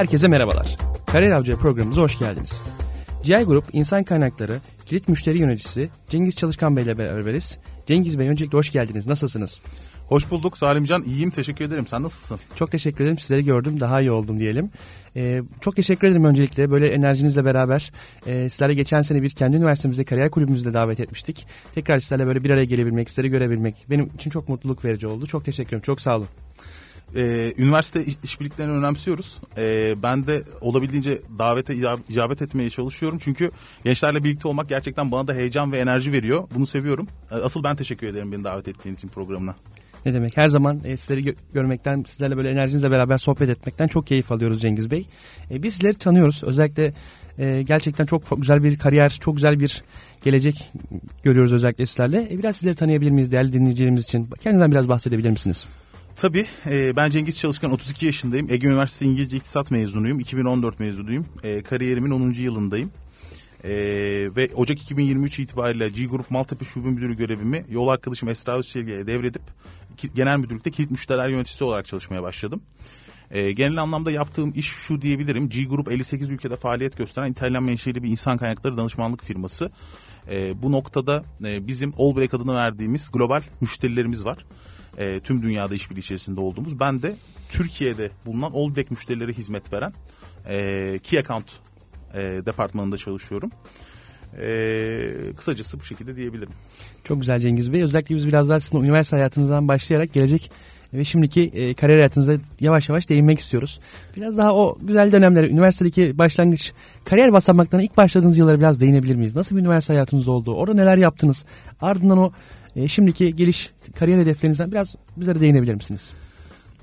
Herkese merhabalar. Kariyer Avcı programımıza hoş geldiniz. GI Grup İnsan Kaynakları Kilit Müşteri Yöneticisi Cengiz Çalışkan Bey ile beraberiz. Cengiz Bey öncelikle hoş geldiniz. Nasılsınız? Hoş bulduk Salimcan. İyiyim teşekkür ederim. Sen nasılsın? Çok teşekkür ederim. Sizleri gördüm. Daha iyi oldum diyelim. Ee, çok teşekkür ederim öncelikle. Böyle enerjinizle beraber e, sizlerle geçen sene bir kendi üniversitemizde kariyer kulübümüzde davet etmiştik. Tekrar sizlerle böyle bir araya gelebilmek, sizleri görebilmek benim için çok mutluluk verici oldu. Çok teşekkür ederim. Çok sağ olun. Ee, üniversite işbirliklerini önemsiyoruz. Ee, ben de olabildiğince davete icabet etmeye çalışıyorum. Çünkü gençlerle birlikte olmak gerçekten bana da heyecan ve enerji veriyor. Bunu seviyorum. Ee, asıl ben teşekkür ederim beni davet ettiğin için programına. Ne demek her zaman e, sizleri gö- görmekten sizlerle böyle enerjinizle beraber sohbet etmekten çok keyif alıyoruz Cengiz Bey. E, biz sizleri tanıyoruz özellikle e, gerçekten çok güzel bir kariyer çok güzel bir gelecek görüyoruz özellikle sizlerle. E, biraz sizleri tanıyabilir miyiz değerli dinleyicilerimiz için kendinizden biraz bahsedebilir misiniz? Tabii. E, ben Cengiz Çalışkan, 32 yaşındayım. Ege Üniversitesi İngilizce İktisat mezunuyum. 2014 mezunuyum. E, kariyerimin 10. yılındayım. E, ve Ocak 2023 itibariyle G Grup Maltepe Şube Müdürü görevimi yol arkadaşım Esra Özçelge'ye devredip genel müdürlükte kilit müşteriler yöneticisi olarak çalışmaya başladım. E, genel anlamda yaptığım iş şu diyebilirim. G Grup 58 ülkede faaliyet gösteren İtalyan menşeli bir insan kaynakları danışmanlık firması. E, bu noktada e, bizim Allbreak adını verdiğimiz global müşterilerimiz var e, tüm dünyada işbirliği içerisinde olduğumuz. Ben de Türkiye'de bulunan All Black müşterilere hizmet veren e, Key Account e, departmanında çalışıyorum. E, kısacası bu şekilde diyebilirim. Çok güzel Cengiz Bey. Özellikle biz biraz daha sizin üniversite hayatınızdan başlayarak gelecek ve şimdiki e, kariyer hayatınıza yavaş yavaş değinmek istiyoruz. Biraz daha o güzel dönemlere, üniversitedeki başlangıç, kariyer basamaklarına ilk başladığınız yıllara biraz değinebilir miyiz? Nasıl bir üniversite hayatınız oldu? Orada neler yaptınız? Ardından o e, şimdiki geliş kariyer hedeflerinizden biraz bizlere değinebilir misiniz?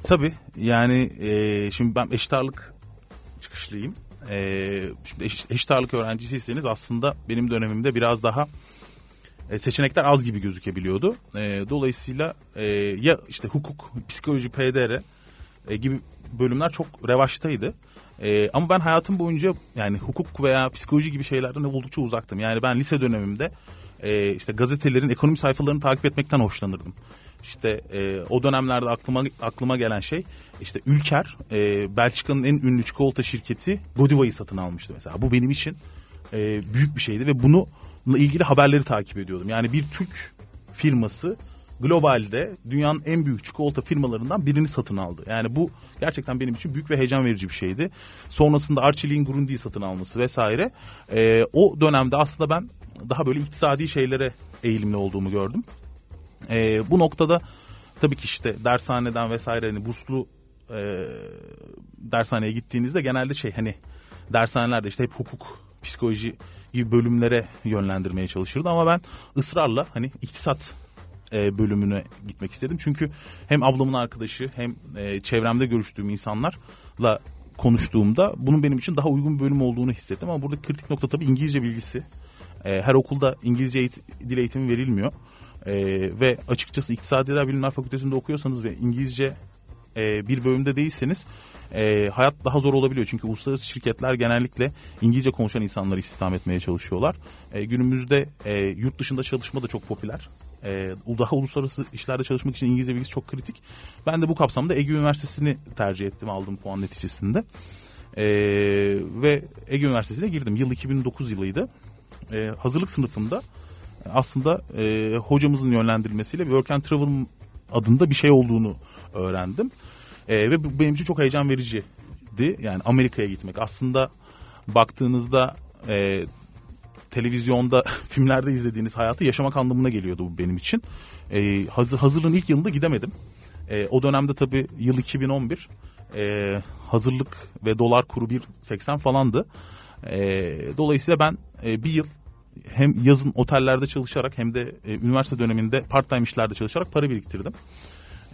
Tabii yani e, şimdi ben eşit ağırlık çıkışlıyım. E, şimdi eşit, eşit ağırlık öğrencisiyseniz aslında benim dönemimde biraz daha e, seçenekler az gibi gözükebiliyordu. E, dolayısıyla e, ya işte hukuk, psikoloji, PDR e, gibi bölümler çok revaçtaydı. E, ama ben hayatım boyunca yani hukuk veya psikoloji gibi şeylerden oldukça uzaktım. Yani ben lise dönemimde e, işte gazetelerin ekonomi sayfalarını takip etmekten hoşlanırdım. İşte e, o dönemlerde aklıma aklıma gelen şey işte Ülker e, Belçika'nın en ünlü çikolata şirketi Godiva'yı satın almıştı mesela. Bu benim için e, büyük bir şeydi ve bunu ilgili haberleri takip ediyordum. Yani bir Türk firması globalde dünyanın en büyük çikolata firmalarından birini satın aldı. Yani bu gerçekten benim için büyük ve heyecan verici bir şeydi. Sonrasında Arçelik'in Grundy'yi satın alması vesaire. E, o dönemde aslında ben daha böyle iktisadi şeylere eğilimli olduğumu gördüm. E, bu noktada tabii ki işte dershaneden vesaire hani burslu e, dershaneye gittiğinizde genelde şey hani dershanelerde işte hep hukuk, psikoloji gibi bölümlere yönlendirmeye çalışırdı ama ben ısrarla hani iktisat e, bölümüne gitmek istedim. Çünkü hem ablamın arkadaşı hem e, çevremde görüştüğüm insanlarla konuştuğumda bunun benim için daha uygun bir bölüm olduğunu hissettim. Ama burada kritik nokta tabii İngilizce bilgisi. E, her okulda İngilizce eğit dil eğitimi verilmiyor. E, ve açıkçası İktisadi Bilimler Fakültesi'nde okuyorsanız ve İngilizce e, bir bölümde değilseniz e, hayat daha zor olabiliyor. Çünkü uluslararası şirketler genellikle İngilizce konuşan insanları istihdam etmeye çalışıyorlar. E, günümüzde e, yurt dışında çalışma da çok popüler. E, daha uluslararası işlerde çalışmak için İngilizce bilgisi çok kritik. Ben de bu kapsamda Ege Üniversitesi'ni tercih ettim aldığım puan neticesinde. E, ve Ege Üniversitesi'ne girdim. Yıl 2009 yılıydı e, hazırlık sınıfında aslında e, hocamızın yönlendirilmesiyle Work and Travel adında bir şey olduğunu öğrendim. E, ve bu benim için çok heyecan vericiydi. Yani Amerika'ya gitmek. Aslında baktığınızda e, televizyonda, filmlerde izlediğiniz hayatı yaşamak anlamına geliyordu bu benim için. E, hazır, hazırlığın ilk yılında gidemedim. E, o dönemde tabii yıl 2011. E, hazırlık ve dolar kuru 1.80 falandı. E, dolayısıyla ben e, bir yıl hem yazın otellerde çalışarak hem de e, üniversite döneminde part time işlerde çalışarak para biriktirdim.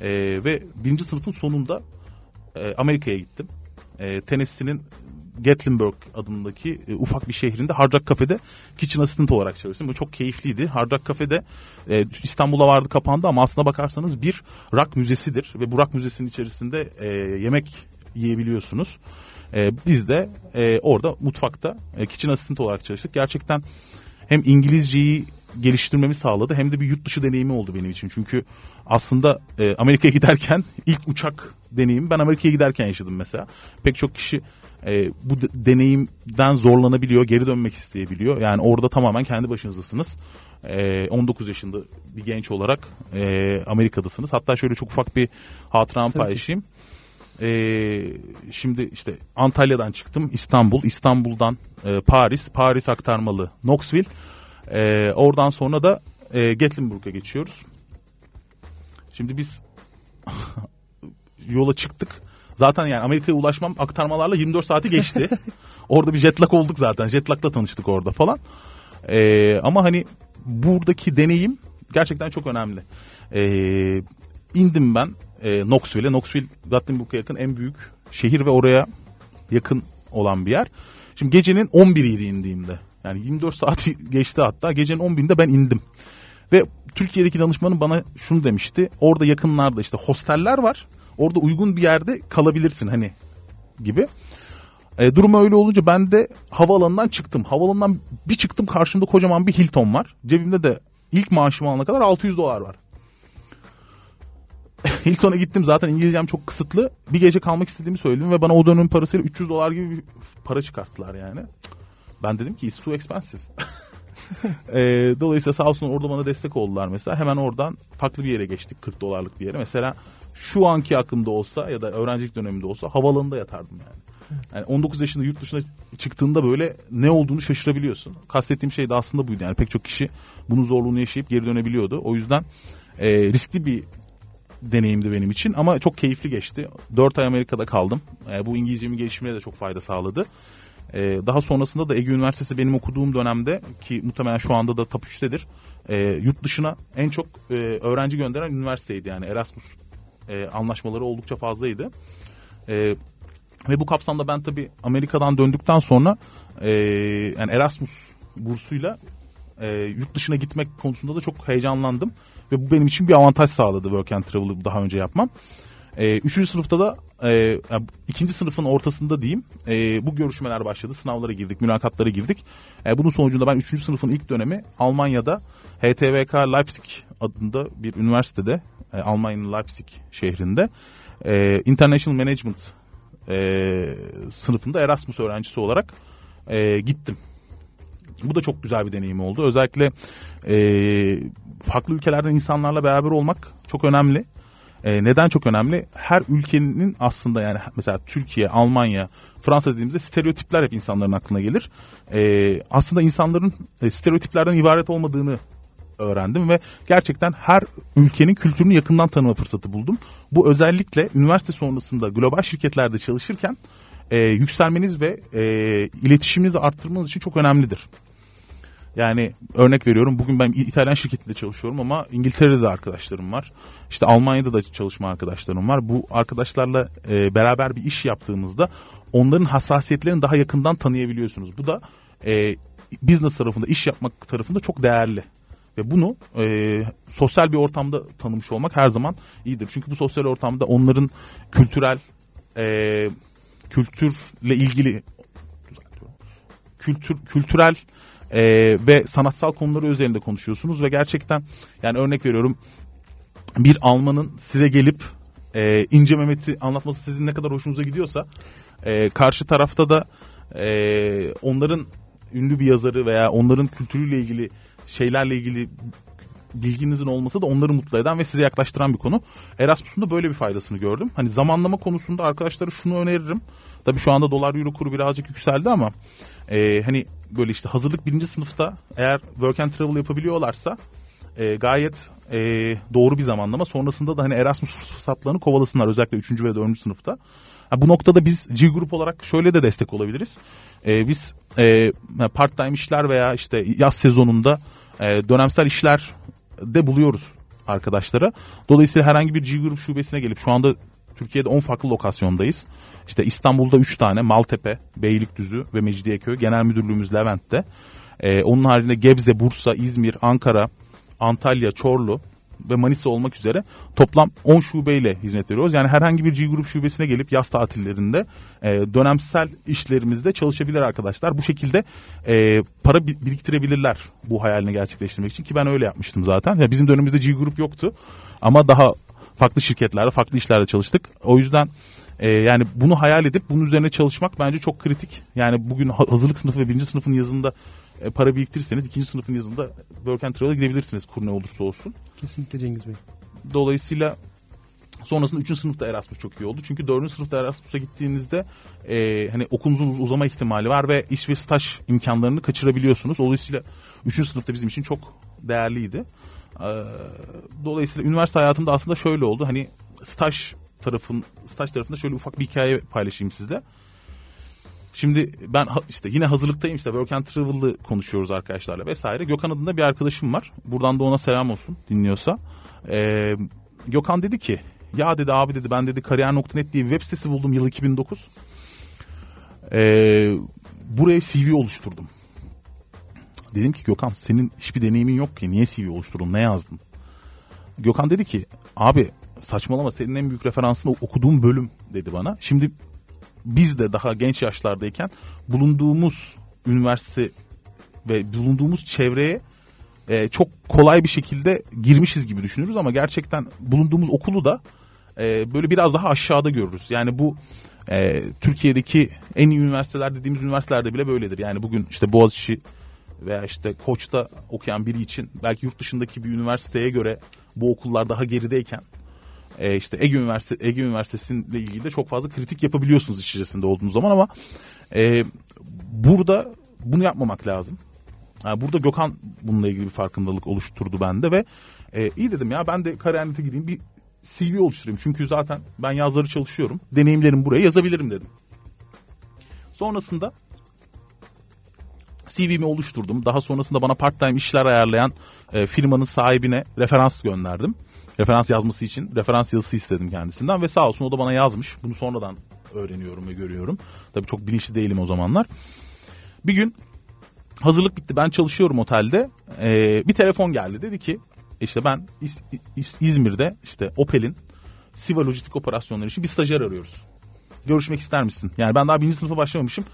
E, ve birinci sınıfın sonunda e, Amerika'ya gittim. E, Tennessee'nin Gatlinburg adındaki e, ufak bir şehrinde Hard Rock Cafe'de kitchen assistant olarak çalıştım. Bu çok keyifliydi. Hard Rock Cafe'de e, İstanbul'a vardı kapandı ama aslına bakarsanız bir rock müzesidir. Ve bu rock müzesinin içerisinde e, yemek yiyebiliyorsunuz. E, biz de e, orada mutfakta e, kitchen assistant olarak çalıştık. Gerçekten hem İngilizceyi geliştirmemi sağladı hem de bir yurt dışı deneyimi oldu benim için. Çünkü aslında e, Amerika'ya giderken ilk uçak deneyimi ben Amerika'ya giderken yaşadım mesela. Pek çok kişi e, bu de- deneyimden zorlanabiliyor, geri dönmek isteyebiliyor. Yani orada tamamen kendi başınızdasınız. E, 19 yaşında bir genç olarak e, Amerika'dasınız. Hatta şöyle çok ufak bir hatıramı Tabii ki. Paylaşayım. E, şimdi işte Antalya'dan çıktım İstanbul, İstanbul'dan e, Paris, Paris aktarmalı Knoxville. E, oradan sonra da e, Gatlinburg'a geçiyoruz. Şimdi biz yola çıktık. Zaten yani Amerika'ya ulaşmam aktarmalarla 24 saati geçti. orada bir jetlag olduk zaten. Jetlag'la tanıştık orada falan. Ee, ama hani buradaki deneyim gerçekten çok önemli. Ee, indim ben e, Knoxville'e. Knoxville Gatlinburg'a yakın en büyük şehir ve oraya yakın olan bir yer. Şimdi gecenin 11'iydi indiğimde. Yani 24 saati geçti hatta. Gecenin 11'inde ben indim. Ve Türkiye'deki danışmanım bana şunu demişti. Orada yakınlarda işte hosteller var. Orada uygun bir yerde kalabilirsin hani gibi. E, durum öyle olunca ben de havaalanından çıktım. Havaalanından bir çıktım karşımda kocaman bir Hilton var. Cebimde de ilk maaşımı alana kadar 600 dolar var. Hilton'a gittim zaten İngilizcem çok kısıtlı. Bir gece kalmak istediğimi söyledim ve bana o dönemin parasıyla 300 dolar gibi bir para çıkarttılar yani. Ben dedim ki it's too expensive. e, dolayısıyla sağ olsun orada bana destek oldular mesela. Hemen oradan farklı bir yere geçtik 40 dolarlık bir yere. Mesela şu anki aklımda olsa ya da öğrencilik döneminde olsa havalanında yatardım yani. Yani 19 yaşında yurt dışına çıktığında böyle ne olduğunu şaşırabiliyorsun. Kastettiğim şey de aslında buydu. Yani pek çok kişi bunun zorluğunu yaşayıp geri dönebiliyordu. O yüzden e, riskli bir deneyimdi benim için ama çok keyifli geçti. 4 ay Amerika'da kaldım. E, bu İngilizcemin gelişimine de çok fayda sağladı. E, daha sonrasında da Ege Üniversitesi benim okuduğum dönemde ki muhtemelen şu anda da top 3'tedir. E, yurt dışına en çok e, öğrenci gönderen üniversiteydi yani Erasmus e, anlaşmaları oldukça fazlaydı. E, ve bu kapsamda ben tabii Amerika'dan döndükten sonra e, yani Erasmus bursuyla e, yurt dışına gitmek konusunda da çok heyecanlandım. Ve bu benim için bir avantaj sağladı Work and Travel'ı daha önce yapmam. E, üçüncü sınıfta da e, ikinci sınıfın ortasında diyeyim e, bu görüşmeler başladı. Sınavlara girdik, mülakatlara girdik. E, bunun sonucunda ben üçüncü sınıfın ilk dönemi Almanya'da HTVK Leipzig adında bir üniversitede e, Almanya'nın Leipzig şehrinde e, International Management e, sınıfında Erasmus öğrencisi olarak e, gittim. Bu da çok güzel bir deneyim oldu. Özellikle e, farklı ülkelerden insanlarla beraber olmak çok önemli. E, neden çok önemli? Her ülkenin aslında yani mesela Türkiye, Almanya, Fransa dediğimizde stereotipler hep insanların aklına gelir. E, aslında insanların e, stereotiplerden ibaret olmadığını öğrendim ve gerçekten her ülkenin kültürünü yakından tanıma fırsatı buldum. Bu özellikle üniversite sonrasında global şirketlerde çalışırken e, yükselmeniz ve e, iletişiminizi arttırmanız için çok önemlidir. Yani örnek veriyorum bugün ben İtalyan şirketinde çalışıyorum ama İngiltere'de de arkadaşlarım var. İşte Almanya'da da çalışma arkadaşlarım var. Bu arkadaşlarla e, beraber bir iş yaptığımızda onların hassasiyetlerini daha yakından tanıyabiliyorsunuz. Bu da e, business tarafında iş yapmak tarafında çok değerli. Ve bunu e, sosyal bir ortamda tanımış olmak her zaman iyidir. Çünkü bu sosyal ortamda onların kültürel e, kültürle ilgili kültür kültürel e, ve sanatsal konuları üzerinde konuşuyorsunuz ve gerçekten yani örnek veriyorum bir Almanın size gelip e, İnce Mehmet'i anlatması sizin ne kadar hoşunuza gidiyorsa e, karşı tarafta da e, onların ünlü bir yazarı veya onların kültürüyle ilgili şeylerle ilgili bilginizin olması da onları mutlu eden ve size yaklaştıran bir konu. Erasmus'un da böyle bir faydasını gördüm. Hani zamanlama konusunda arkadaşlara şunu öneririm. Tabii şu anda dolar euro kuru birazcık yükseldi ama e, hani böyle işte hazırlık birinci sınıfta eğer work and travel yapabiliyorlarsa e, gayet e, doğru bir zamanlama. Sonrasında da hani Erasmus fırsatlarını kovalasınlar özellikle üçüncü ve dördüncü sınıfta. Ha, bu noktada biz G Grup olarak şöyle de destek olabiliriz. E, biz e, part time işler veya işte yaz sezonunda e, dönemsel işler de buluyoruz arkadaşlara. Dolayısıyla herhangi bir G Grup şubesine gelip şu anda Türkiye'de 10 farklı lokasyondayız. İşte İstanbul'da 3 tane Maltepe, Beylikdüzü ve Mecidiyeköy. Genel müdürlüğümüz Levent'te. Ee, onun haricinde Gebze, Bursa, İzmir, Ankara, Antalya, Çorlu ve Manisa olmak üzere toplam 10 şubeyle hizmet veriyoruz. Yani herhangi bir G Grup şubesine gelip yaz tatillerinde e, dönemsel işlerimizde çalışabilir arkadaşlar. Bu şekilde e, para biriktirebilirler bu hayalini gerçekleştirmek için ki ben öyle yapmıştım zaten. Ya bizim dönemimizde G Grup yoktu ama daha farklı şirketlerde, farklı işlerde çalıştık. O yüzden e, yani bunu hayal edip bunun üzerine çalışmak bence çok kritik. Yani bugün hazırlık sınıfı ve birinci sınıfın yazında e, para biriktirirseniz ikinci sınıfın yazında Work and Travel'a gidebilirsiniz kur ne olursa olsun. Kesinlikle Cengiz Bey. Dolayısıyla sonrasında 3. sınıfta Erasmus çok iyi oldu. Çünkü 4. sınıfta Erasmus'a gittiğinizde e, hani okulunuzun uzama ihtimali var ve iş ve staj imkanlarını kaçırabiliyorsunuz. Dolayısıyla 3. sınıfta bizim için çok değerliydi. E, dolayısıyla üniversite hayatımda aslında şöyle oldu. Hani staj tarafın staj tarafında şöyle ufak bir hikaye paylaşayım sizle. Şimdi ben işte yine hazırlıktayım işte Work and Travel'ı konuşuyoruz arkadaşlarla vesaire. Gökhan adında bir arkadaşım var. Buradan da ona selam olsun dinliyorsa. Ee, Gökhan dedi ki ya dedi abi dedi ben dedi kariyer.net diye bir web sitesi buldum yıl 2009. Ee, buraya CV oluşturdum. Dedim ki Gökhan senin hiçbir deneyimin yok ki niye CV oluşturdun ne yazdın? Gökhan dedi ki abi saçmalama senin en büyük referansın okuduğum bölüm dedi bana. Şimdi biz de daha genç yaşlardayken bulunduğumuz üniversite ve bulunduğumuz çevreye e, çok kolay bir şekilde girmişiz gibi düşünürüz ama gerçekten bulunduğumuz okulu da e, böyle biraz daha aşağıda görürüz. Yani bu e, Türkiye'deki en iyi üniversiteler dediğimiz üniversitelerde bile böyledir. Yani bugün işte Boğaziçi veya işte Koç'ta okuyan biri için belki yurt dışındaki bir üniversiteye göre bu okullar daha gerideyken e, işte Ege Üniversitesi Ege Üniversitesi'yle ilgili de çok fazla kritik yapabiliyorsunuz içerisinde olduğunuz zaman ama e, burada bunu yapmamak lazım. Yani burada Gökhan bununla ilgili bir farkındalık oluşturdu bende ve e, iyi dedim ya ben de kariyernete gideyim bir CV oluşturayım. Çünkü zaten ben yazları çalışıyorum. Deneyimlerimi buraya yazabilirim dedim. Sonrasında CV'mi oluşturdum. Daha sonrasında bana part time işler ayarlayan e, firmanın sahibine referans gönderdim. Referans yazması için referans yazısı istedim kendisinden ve sağ olsun o da bana yazmış. Bunu sonradan öğreniyorum ve görüyorum. Tabii çok bilinçli değilim o zamanlar. Bir gün hazırlık bitti ben çalışıyorum otelde. Ee, bir telefon geldi dedi ki işte ben İz, İz, İzmir'de işte Opel'in Siva Lojistik operasyonları için bir stajyer arıyoruz. Görüşmek ister misin? Yani ben daha birinci sınıfa başlamamışım.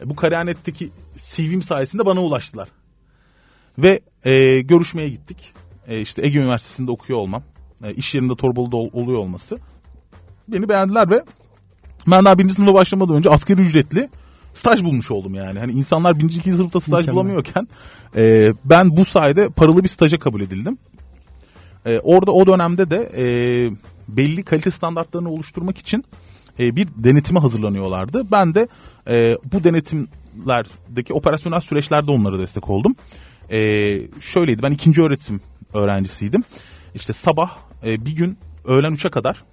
E, bu Kariyanet'teki CV'm sayesinde bana ulaştılar. Ve e, görüşmeye gittik. E, işte Ege Üniversitesi'nde okuyor olmam. E, iş yerinde Torbalı'da ol, oluyor olması. Beni beğendiler ve ben daha birinci sınıfa başlamadan önce asgari ücretli staj bulmuş oldum yani. Hani insanlar birinci ikinci sınıfta staj Mükemmel. bulamıyorken e, ben bu sayede paralı bir staja kabul edildim. E, orada o dönemde de e, belli kalite standartlarını oluşturmak için e, bir denetime hazırlanıyorlardı. Ben de e, bu denetimlerdeki operasyonel süreçlerde onlara destek oldum. E, şöyleydi ben ikinci öğretim öğrencisiydim. İşte sabah e, bir gün öğlen 3'e kadar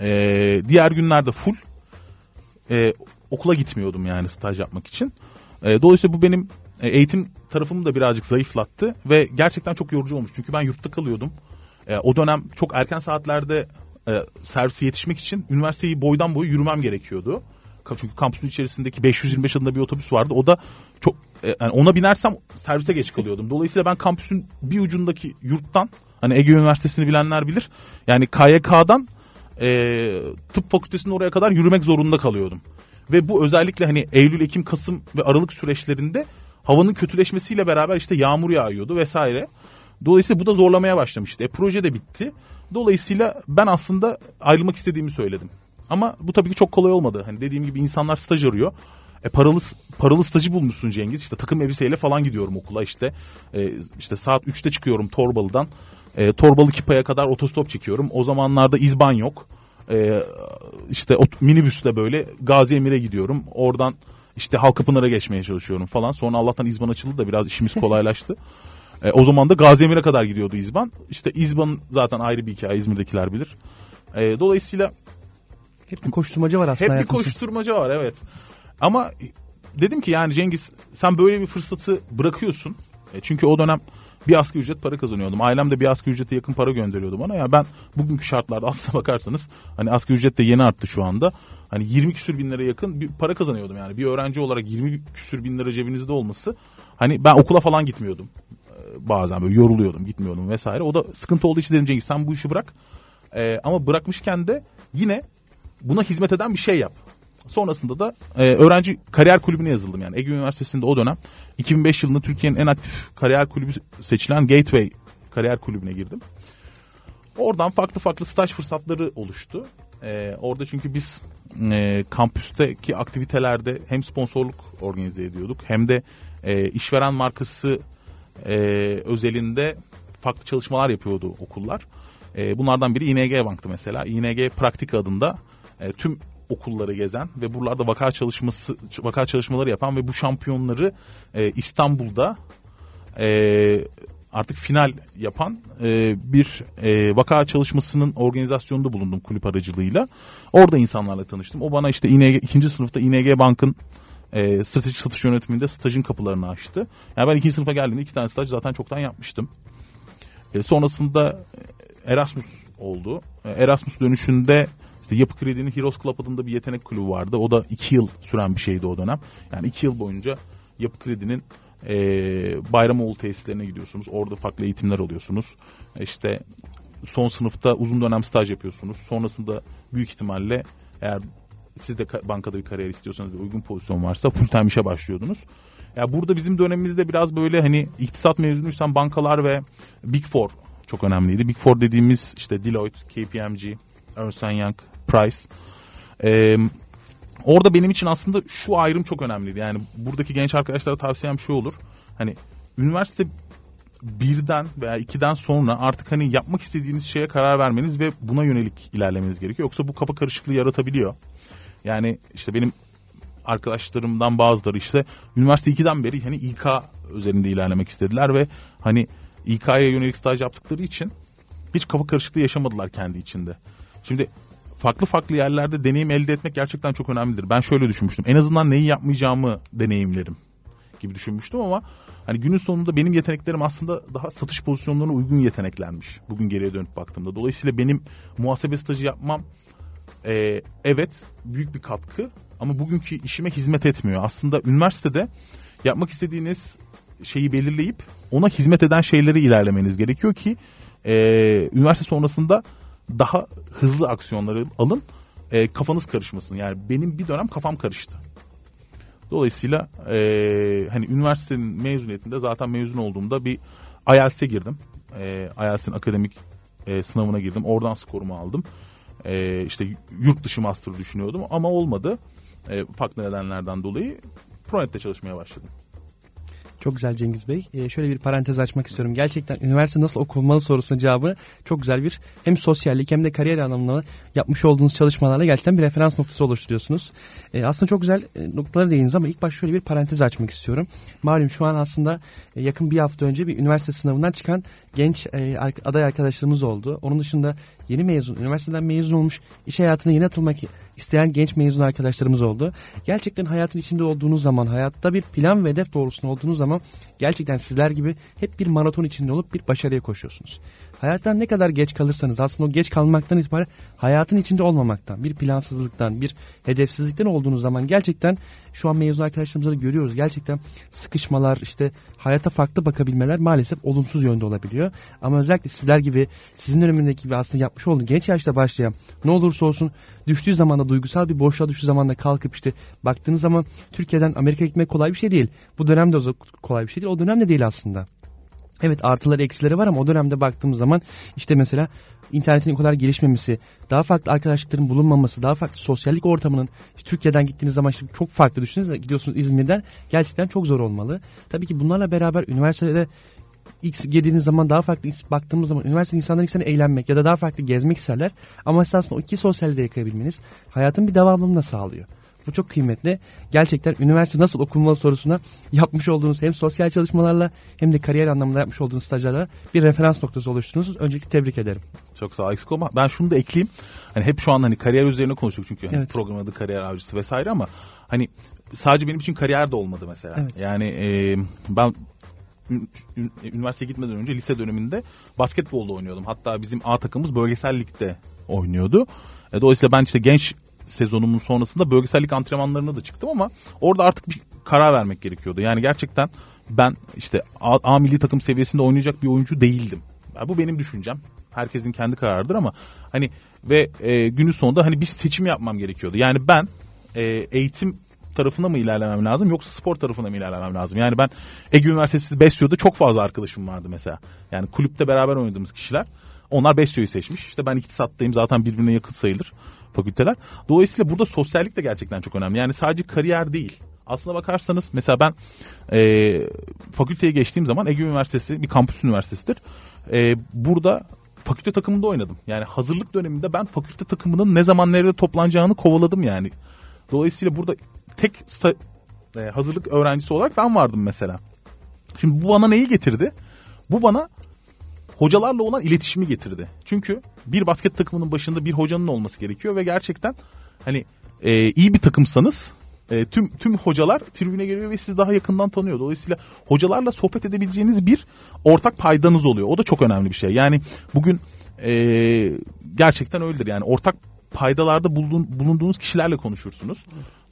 e, diğer günlerde full e, okula gitmiyordum yani staj yapmak için. E, dolayısıyla bu benim e, eğitim tarafımı da birazcık zayıflattı ve gerçekten çok yorucu olmuş. Çünkü ben yurtta kalıyordum. E, o dönem çok erken saatlerde e, servise yetişmek için üniversiteyi boydan boyu yürümem gerekiyordu. Çünkü kampüsün içerisindeki 525 adında bir otobüs vardı. O da çok e, yani ona binersem servise geç kalıyordum. Dolayısıyla ben kampüsün bir ucundaki yurttan hani Ege Üniversitesi'ni bilenler bilir. Yani KYK'dan e, tıp fakültesinin oraya kadar yürümek zorunda kalıyordum. Ve bu özellikle hani Eylül, Ekim, Kasım ve Aralık süreçlerinde havanın kötüleşmesiyle beraber işte yağmur yağıyordu vesaire. Dolayısıyla bu da zorlamaya başlamıştı. E, proje de bitti. Dolayısıyla ben aslında ayrılmak istediğimi söyledim. Ama bu tabii ki çok kolay olmadı. Hani dediğim gibi insanlar staj arıyor. E paralı paralı stajı bulmuşsun Cengiz. İşte takım elbiseyle falan gidiyorum okula işte. E, işte saat 3'te çıkıyorum Torbalı'dan. E, Torbalı Kipa'ya kadar otostop çekiyorum. O zamanlarda izban yok. E, işte o, minibüsle böyle Gazi Emir'e gidiyorum. Oradan işte Halkapınar'a geçmeye çalışıyorum falan. Sonra Allah'tan izban açıldı da biraz işimiz kolaylaştı. E, o zaman da Gazi Emir'e kadar gidiyordu İzban. İşte İzban zaten ayrı bir hikaye İzmir'dekiler bilir. E, dolayısıyla hep bir koşturmaca var aslında. Hep bir koşturmaca var evet. Ama dedim ki yani Cengiz sen böyle bir fırsatı bırakıyorsun. E, çünkü o dönem bir asgari ücret para kazanıyordum. Ailem de bir asgari ücrete yakın para gönderiyordu bana. Ya ben bugünkü şartlarda aslına bakarsanız hani asgari ücret de yeni arttı şu anda. Hani 20 küsür bin lira yakın bir para kazanıyordum yani. Bir öğrenci olarak 20 küsür bin lira cebinizde olması. Hani ben okula falan gitmiyordum bazen böyle yoruluyordum gitmiyordum vesaire. O da sıkıntı olduğu için dedim Cengiz sen bu işi bırak. Ee, ama bırakmışken de yine buna hizmet eden bir şey yap. Sonrasında da e, öğrenci kariyer kulübüne yazıldım yani. Ege Üniversitesi'nde o dönem 2005 yılında Türkiye'nin en aktif kariyer kulübü seçilen Gateway kariyer kulübüne girdim. Oradan farklı farklı staj fırsatları oluştu. Ee, orada çünkü biz e, kampüsteki aktivitelerde hem sponsorluk organize ediyorduk hem de e, işveren markası e, özelinde farklı çalışmalar yapıyordu okullar. E, bunlardan biri ING Bank'tı mesela. ING Praktik adında e, tüm okulları gezen ve buralarda vaka çalışması vaka çalışmaları yapan ve bu şampiyonları e, İstanbul'da e, artık final yapan e, bir e, vaka çalışmasının organizasyonunda bulundum kulüp aracılığıyla. Orada insanlarla tanıştım. O bana işte ING, ikinci sınıfta ING Bank'ın e, stratejik satış yönetiminde stajın kapılarını açtı. Yani ben ikinci sınıfa geldiğimde iki tane staj zaten çoktan yapmıştım. E, sonrasında Erasmus oldu. E, Erasmus dönüşünde işte Yapı Kredi'nin Heroes Club adında bir yetenek kulübü vardı. O da iki yıl süren bir şeydi o dönem. Yani iki yıl boyunca Yapı Kredi'nin e, Bayramoğlu tesislerine gidiyorsunuz. Orada farklı eğitimler alıyorsunuz. İşte son sınıfta uzun dönem staj yapıyorsunuz. Sonrasında büyük ihtimalle eğer siz de bankada bir kariyer istiyorsanız ve uygun pozisyon varsa full time işe başlıyordunuz. Ya burada bizim dönemimizde biraz böyle hani iktisat mezunuysan bankalar ve Big Four çok önemliydi. Big Four dediğimiz işte Deloitte, KPMG, Ernst Young, Price. Ee, orada benim için aslında şu ayrım çok önemliydi. Yani buradaki genç arkadaşlara tavsiyem şu olur. Hani üniversite birden veya ikiden sonra artık hani yapmak istediğiniz şeye karar vermeniz ve buna yönelik ilerlemeniz gerekiyor. Yoksa bu kafa karışıklığı yaratabiliyor. Yani işte benim arkadaşlarımdan bazıları işte üniversite 2'den beri hani İK üzerinde ilerlemek istediler ve hani İK'ya yönelik staj yaptıkları için hiç kafa karışıklığı yaşamadılar kendi içinde. Şimdi farklı farklı yerlerde deneyim elde etmek gerçekten çok önemlidir. Ben şöyle düşünmüştüm. En azından neyi yapmayacağımı deneyimlerim gibi düşünmüştüm ama hani günün sonunda benim yeteneklerim aslında daha satış pozisyonlarına uygun yeteneklenmiş. Bugün geriye dönüp baktığımda. Dolayısıyla benim muhasebe stajı yapmam e, evet büyük bir katkı ama bugünkü işime hizmet etmiyor. Aslında üniversitede yapmak istediğiniz şeyi belirleyip ona hizmet eden şeyleri ilerlemeniz gerekiyor ki e, üniversite sonrasında daha hızlı aksiyonları alın e, kafanız karışmasın. Yani benim bir dönem kafam karıştı. Dolayısıyla e, hani üniversitenin mezuniyetinde zaten mezun olduğumda bir IELTS'e girdim. E, IELTS'in akademik e, sınavına girdim. Oradan skorumu aldım. E, işte yurt dışı master düşünüyordum ama olmadı. E, farklı nedenlerden dolayı Pronet'te çalışmaya başladım. Çok güzel Cengiz Bey. Ee, şöyle bir parantez açmak istiyorum. Gerçekten üniversite nasıl okunmalı sorusunun cevabı çok güzel bir hem sosyallik hem de kariyer anlamında yapmış olduğunuz çalışmalarla gerçekten bir referans noktası oluşturuyorsunuz. Ee, aslında çok güzel e, noktalara değindiniz ama ilk başta şöyle bir parantez açmak istiyorum. Malum şu an aslında e, yakın bir hafta önce bir üniversite sınavından çıkan genç e, aday arkadaşlarımız oldu. Onun dışında yeni mezun, üniversiteden mezun olmuş, iş hayatına yeni atılmak isteyen genç mezun arkadaşlarımız oldu. Gerçekten hayatın içinde olduğunuz zaman, hayatta bir plan ve hedef doğrultusunda olduğunuz zaman gerçekten sizler gibi hep bir maraton içinde olup bir başarıya koşuyorsunuz. Hayattan ne kadar geç kalırsanız aslında o geç kalmaktan itibaren hayatın içinde olmamaktan, bir plansızlıktan, bir hedefsizlikten olduğunuz zaman gerçekten şu an mezun arkadaşlarımızda da görüyoruz. Gerçekten sıkışmalar, işte hayata farklı bakabilmeler maalesef olumsuz yönde olabiliyor. Ama özellikle sizler gibi sizin dönemindeki gibi aslında yapmış olduğunuz genç yaşta başlayan ne olursa olsun düştüğü zaman da duygusal bir boşluğa düştüğü zaman da kalkıp işte baktığınız zaman Türkiye'den Amerika'ya gitmek kolay bir şey değil. Bu dönemde kolay bir şey değil. O dönemde değil aslında. Evet artıları eksileri var ama o dönemde baktığımız zaman işte mesela internetin o kadar gelişmemesi, daha farklı arkadaşlıkların bulunmaması, daha farklı sosyallik ortamının işte Türkiye'den gittiğiniz zaman işte çok farklı düşünsenize gidiyorsunuz İzmir'den gerçekten çok zor olmalı. Tabii ki bunlarla beraber üniversitede ilk girdiğiniz zaman daha farklı baktığımız zaman üniversite insanların insanı eğlenmek ya da daha farklı gezmek isterler. Ama esasında o iki sosyalde yakalayabilmeniz hayatın bir devamlılığını da sağlıyor. Bu çok kıymetli. Gerçekten üniversite nasıl okunmalı sorusuna yapmış olduğunuz hem sosyal çalışmalarla hem de kariyer anlamında yapmış olduğunuz stajlarla bir referans noktası oluşturdunuz. Öncelikle tebrik ederim. Çok sağ ol eksik olma. Ben şunu da ekleyeyim. Hani hep şu an hani kariyer üzerine konuştuk çünkü hani evet. programın adı kariyer avcısı vesaire ama hani sadece benim için kariyer de olmadı mesela. Evet. Yani e, ben üniversiteye gitmeden önce lise döneminde basketbolda oynuyordum. Hatta bizim A takımımız bölgesel ligde oynuyordu. E, dolayısıyla ben işte genç sezonumun sonrasında bölgesellik antrenmanlarına da çıktım ama orada artık bir karar vermek gerekiyordu. Yani gerçekten ben işte A, A milli takım seviyesinde oynayacak bir oyuncu değildim. Yani bu benim düşüncem. Herkesin kendi kararıdır ama hani ve e, günün sonunda hani bir seçim yapmam gerekiyordu. Yani ben e, eğitim tarafına mı ilerlemem lazım yoksa spor tarafına mı ilerlemem lazım? Yani ben Ege Üniversitesi Besyo'da çok fazla arkadaşım vardı mesela. Yani kulüpte beraber oynadığımız kişiler. Onlar Besyo'yu seçmiş. İşte ben iktisattayım zaten birbirine yakın sayılır fakülteler. Dolayısıyla burada sosyallik de gerçekten çok önemli. Yani sadece kariyer değil. Aslına bakarsanız mesela ben e, fakülteye geçtiğim zaman Ege Üniversitesi bir kampüs üniversitesidir. E, burada fakülte takımında oynadım. Yani hazırlık döneminde ben fakülte takımının ne zaman nerede toplanacağını kovaladım yani. Dolayısıyla burada tek sta- e, hazırlık öğrencisi olarak ben vardım mesela. Şimdi bu bana neyi getirdi? Bu bana hocalarla olan iletişimi getirdi. Çünkü bir basket takımının başında bir hocanın olması gerekiyor ve gerçekten hani e, iyi bir takımsanız e, tüm tüm hocalar tribüne geliyor ve sizi daha yakından tanıyor. Dolayısıyla hocalarla sohbet edebileceğiniz bir ortak paydanız oluyor. O da çok önemli bir şey. Yani bugün e, gerçekten öyledir. Yani ortak paydalarda bulun, bulunduğunuz kişilerle konuşursunuz.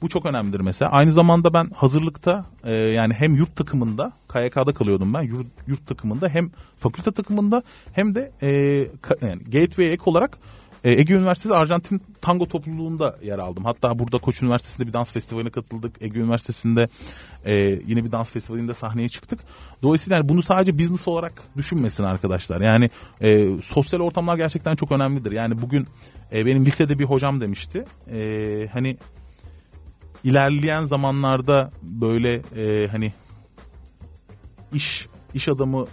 Bu çok önemlidir mesela. Aynı zamanda ben hazırlıkta e, yani hem yurt takımında KYK'da kalıyordum ben yurt, yurt takımında hem fakülte takımında hem de e, ka, yani Gateway ek olarak e, Ege Üniversitesi Arjantin Tango topluluğunda yer aldım. Hatta burada Koç Üniversitesi'nde bir dans festivaline katıldık. Ege Üniversitesi'nde e, yine bir dans festivalinde sahneye çıktık. Dolayısıyla yani bunu sadece business olarak düşünmesin arkadaşlar. Yani e, sosyal ortamlar gerçekten çok önemlidir. Yani bugün e, benim lisede bir hocam demişti. E, hani ilerleyen zamanlarda böyle e, hani iş iş adamı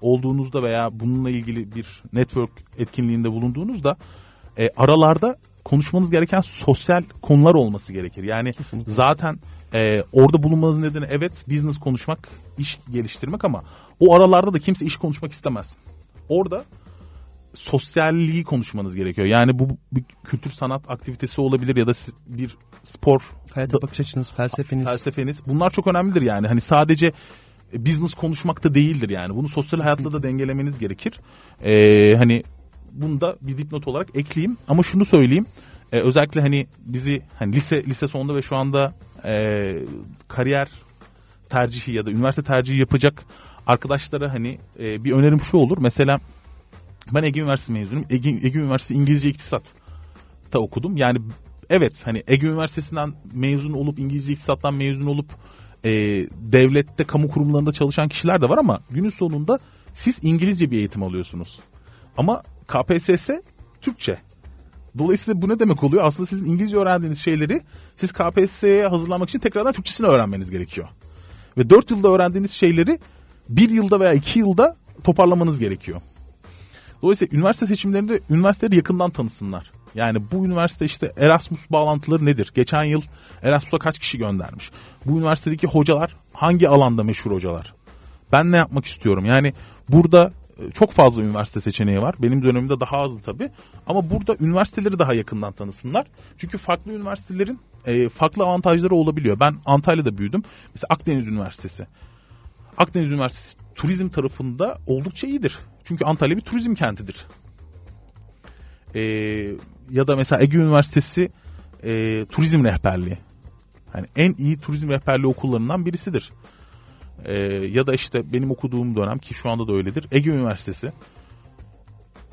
olduğunuzda veya bununla ilgili bir network etkinliğinde bulunduğunuzda e, aralarda konuşmanız gereken sosyal konular olması gerekir. Yani Kesinlikle. zaten e, orada bulunmanızın nedeni evet business konuşmak, iş geliştirmek ama o aralarda da kimse iş konuşmak istemez. Orada sosyalliği konuşmanız gerekiyor. Yani bu bir kültür sanat aktivitesi olabilir ya da bir spor. Hayata bakış açınız, felsefeniz. Felsefeniz. Bunlar çok önemlidir yani. Hani sadece business konuşmak da değildir yani. Bunu sosyal hayatla da dengelemeniz gerekir. Ee, hani bunu da bir dipnot olarak ekleyeyim. Ama şunu söyleyeyim. Ee, özellikle hani bizi hani lise lise sonunda ve şu anda e, kariyer tercihi ya da üniversite tercihi yapacak arkadaşlara hani e, bir önerim şu olur. Mesela ben Ege Üniversitesi mezunuyum. Ege, Ege Üniversitesi İngilizce İktisat da okudum. Yani evet hani Ege Üniversitesi'nden mezun olup İngilizce İktisat'tan mezun olup e, devlette kamu kurumlarında çalışan kişiler de var ama günün sonunda siz İngilizce bir eğitim alıyorsunuz. Ama KPSS Türkçe. Dolayısıyla bu ne demek oluyor? Aslında sizin İngilizce öğrendiğiniz şeyleri siz KPSS'ye hazırlanmak için tekrardan Türkçesini öğrenmeniz gerekiyor. Ve 4 yılda öğrendiğiniz şeyleri bir yılda veya iki yılda toparlamanız gerekiyor. Dolayısıyla üniversite seçimlerinde üniversiteleri yakından tanısınlar. Yani bu üniversite işte Erasmus bağlantıları nedir? Geçen yıl Erasmus'a kaç kişi göndermiş? Bu üniversitedeki hocalar hangi alanda meşhur hocalar? Ben ne yapmak istiyorum? Yani burada e, çok fazla üniversite seçeneği var. Benim dönemimde daha azdı tabii. Ama burada üniversiteleri daha yakından tanısınlar. Çünkü farklı üniversitelerin e, farklı avantajları olabiliyor. Ben Antalya'da büyüdüm. Mesela Akdeniz Üniversitesi. Akdeniz Üniversitesi turizm tarafında oldukça iyidir. Çünkü Antalya bir turizm kentidir. E, ya da mesela Ege Üniversitesi e, turizm rehberliği. Yani en iyi turizm rehberliği okullarından birisidir. E, ya da işte benim okuduğum dönem ki şu anda da öyledir. Ege Üniversitesi.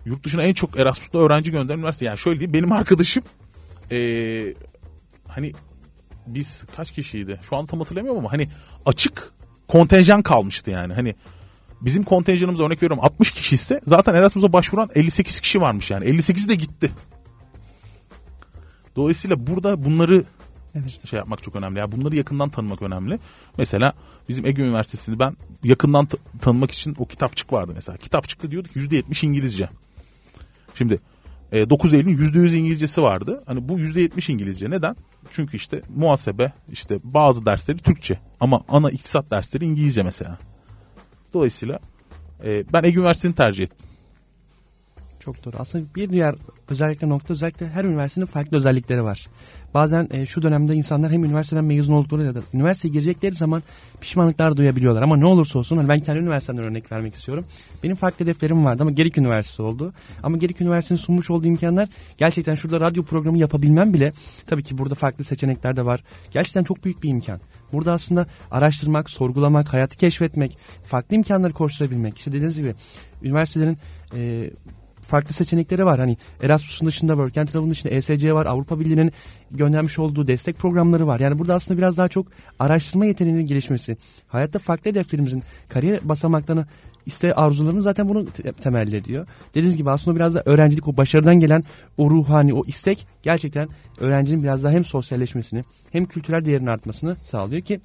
Yurt dışına en çok Erasmus'ta öğrenci gönderen üniversite. Yani şöyle diyeyim benim arkadaşım e, hani biz kaç kişiydi? Şu an tam hatırlamıyorum ama hani açık kontenjan kalmıştı yani. Hani bizim kontenjanımız örnek veriyorum 60 kişi ise zaten Erasmus'a başvuran 58 kişi varmış yani. 58 de gitti. Dolayısıyla burada bunları evet. şey yapmak çok önemli. Yani bunları yakından tanımak önemli. Mesela bizim Ege Üniversitesi'ni ben yakından tanımak için o kitapçık vardı mesela. Kitapçıkta diyorduk %70 İngilizce. Şimdi e, 9 Eylül'ün %100 İngilizcesi vardı. Hani bu %70 İngilizce. Neden? Çünkü işte muhasebe, işte bazı dersleri Türkçe. Ama ana iktisat dersleri İngilizce mesela. Dolayısıyla e, ben Ege Üniversitesi'ni tercih ettim. Çok doğru. Aslında bir diğer özellikle nokta özellikle her üniversitenin farklı özellikleri var. Bazen e, şu dönemde insanlar hem üniversiteden mezun oldukları ya da üniversiteye girecekleri zaman pişmanlıklar duyabiliyorlar. Ama ne olursa olsun hani ben kendi üniversitemden örnek vermek istiyorum. Benim farklı hedeflerim vardı ama Gerik Üniversitesi oldu. Ama Gerik Üniversitesi'nin sunmuş olduğu imkanlar gerçekten şurada radyo programı yapabilmem bile tabii ki burada farklı seçenekler de var. Gerçekten çok büyük bir imkan. Burada aslında araştırmak, sorgulamak, hayatı keşfetmek, farklı imkanları koşturabilmek. İşte dediğiniz gibi üniversitelerin e, farklı seçenekleri var. Hani Erasmus'un dışında, Work and Travel'ın dışında ESC var. Avrupa Birliği'nin göndermiş olduğu destek programları var. Yani burada aslında biraz daha çok araştırma yeteneğinin gelişmesi, hayatta farklı hedeflerimizin kariyer basamaklarını iste arzularını zaten bunu temelli ediyor. Dediğiniz gibi aslında biraz da öğrencilik o başarıdan gelen o ruhani o istek gerçekten öğrencinin biraz daha hem sosyalleşmesini hem kültürel değerini artmasını sağlıyor ki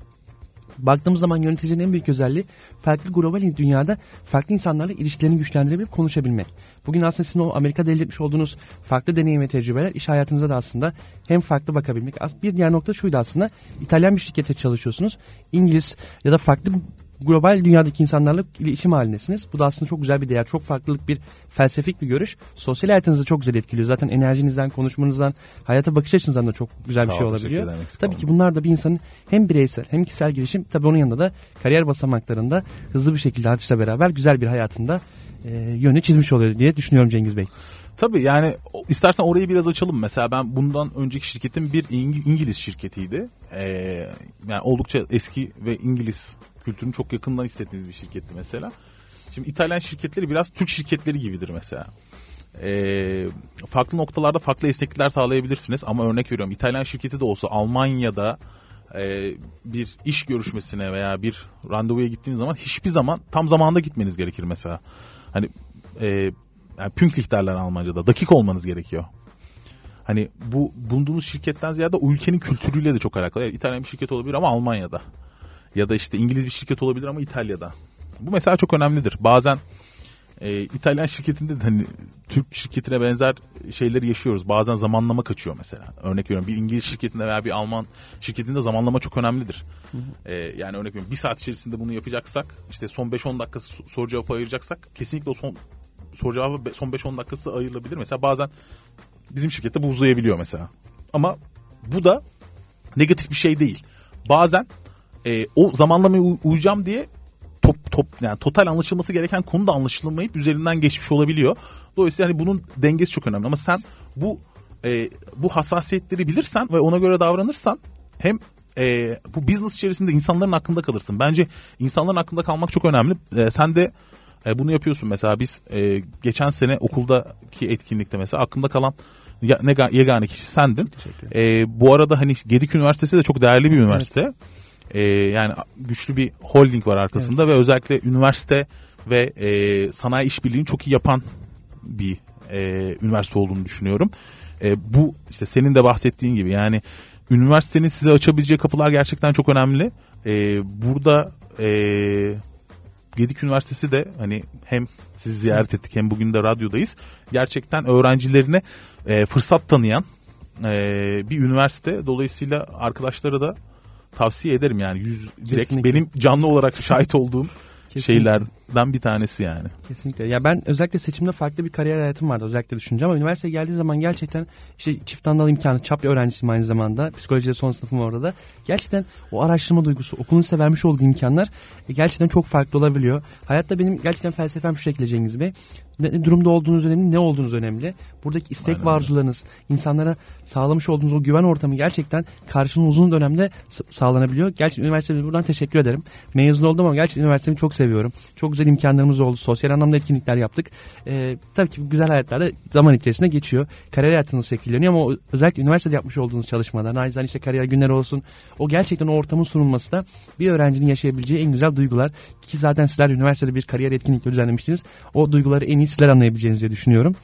Baktığımız zaman yöneticinin en büyük özelliği farklı global dünyada farklı insanlarla ilişkilerini güçlendirebilip konuşabilmek. Bugün aslında sizin o Amerika'da elde etmiş olduğunuz farklı deneyim ve tecrübeler iş hayatınıza da aslında hem farklı bakabilmek. Bir diğer nokta şuydu aslında İtalyan bir şirkete çalışıyorsunuz. İngiliz ya da farklı global dünyadaki insanlarla iletişim halindesiniz. Bu da aslında çok güzel bir değer. Çok farklılık bir felsefik bir görüş. Sosyal hayatınızı çok güzel etkiliyor. Zaten enerjinizden, konuşmanızdan, hayata bakış açınızdan da çok güzel Sağ bir şey olabiliyor. Tabii ki bunlar da bir insanın hem bireysel hem kişisel gelişim tabii onun yanında da kariyer basamaklarında hızlı bir şekilde artışla beraber güzel bir hayatında e, yönü çizmiş oluyor diye düşünüyorum Cengiz Bey. Tabii yani istersen orayı biraz açalım. Mesela ben bundan önceki şirketim bir İngiliz şirketiydi. Ee, yani oldukça eski ve İngiliz kültürünü çok yakından hissettiğiniz bir şirketti mesela. Şimdi İtalyan şirketleri biraz Türk şirketleri gibidir mesela. Ee, farklı noktalarda farklı esneklikler sağlayabilirsiniz ama örnek veriyorum İtalyan şirketi de olsa Almanya'da e, bir iş görüşmesine veya bir randevuya gittiğiniz zaman hiçbir zaman tam zamanda gitmeniz gerekir mesela. Hani e, yani pünktlich derler Almanca'da dakik olmanız gerekiyor. Hani bu bulunduğunuz şirketten ziyade ülkenin kültürüyle de çok alakalı. Yani İtalyan bir şirket olabilir ama Almanya'da ya da işte İngiliz bir şirket olabilir ama İtalya'da. Bu mesela çok önemlidir. Bazen e, İtalyan şirketinde de hani Türk şirketine benzer şeyleri yaşıyoruz. Bazen zamanlama kaçıyor mesela. Örnek veriyorum bir İngiliz şirketinde veya bir Alman şirketinde zamanlama çok önemlidir. E, yani örnek veriyorum bir saat içerisinde bunu yapacaksak işte son 5-10 dakikası soru cevap ayıracaksak kesinlikle o son soru cevabı son 5-10 dakikası ayrılabilir. Mesela bazen bizim şirkette bu uzayabiliyor mesela. Ama bu da negatif bir şey değil. Bazen e, o zamanlamaya uyacağım diye top top yani total anlaşılması gereken konu da anlaşılmayıp üzerinden geçmiş olabiliyor. Dolayısıyla hani bunun dengesi çok önemli ama sen bu e, bu hassasiyetleri bilirsen ve ona göre davranırsan hem e, bu business içerisinde insanların aklında kalırsın. Bence insanların aklında kalmak çok önemli. E, sen de e, bunu yapıyorsun mesela biz e, geçen sene okuldaki etkinlikte mesela aklımda kalan ya, ne yegane kişi sendin. E, bu arada hani Gedik Üniversitesi de çok değerli bir üniversite. Evet. E, yani güçlü bir holding var arkasında evet. ve özellikle üniversite ve e, sanayi işbirliğini çok iyi yapan bir e, üniversite olduğunu düşünüyorum. E, bu işte senin de bahsettiğin gibi yani üniversitenin size açabileceği kapılar gerçekten çok önemli. E, burada e, Gedik Üniversitesi de hani hem sizi ziyaret ettik hem bugün de radyodayız. Gerçekten öğrencilerine e, fırsat tanıyan e, bir üniversite. Dolayısıyla arkadaşlara da tavsiye ederim yani yüz direkt Kesinlikle. benim canlı olarak şahit olduğum şeylerden bir tanesi yani. Kesinlikle. Ya ben özellikle seçimde farklı bir kariyer hayatım vardı özellikle düşünce ama üniversiteye geldiği zaman gerçekten işte çift andalı imkanı çap öğrencisiyim aynı zamanda. Psikolojide son sınıfım orada da. Gerçekten o araştırma duygusu, okulun size vermiş olduğu imkanlar e, gerçekten çok farklı olabiliyor. Hayatta benim gerçekten felsefem şu şekilde Cengiz Bey ne durumda olduğunuz önemli, ne olduğunuz önemli. Buradaki istek Aynen. ve arzularınız, insanlara sağlamış olduğunuz o güven ortamı gerçekten karşının uzun dönemde sağlanabiliyor. Gerçekten üniversiteme buradan teşekkür ederim. Mezun oldum ama gerçekten üniversitemi çok seviyorum. Çok güzel imkanlarımız oldu. Sosyal anlamda etkinlikler yaptık. Ee, tabii ki güzel hayatlar da zaman içerisinde geçiyor. Kariyer hayatınız şekilleniyor ama özellikle üniversitede yapmış olduğunuz çalışmalar, naizan işte kariyer günleri olsun. O gerçekten o ortamın sunulması da bir öğrencinin yaşayabileceği en güzel duygular. Ki zaten sizler üniversitede bir kariyer etkinlikleri düzenlemişsiniz. O duyguları en iyi sizler anlayabileceğinizi diye düşünüyorum.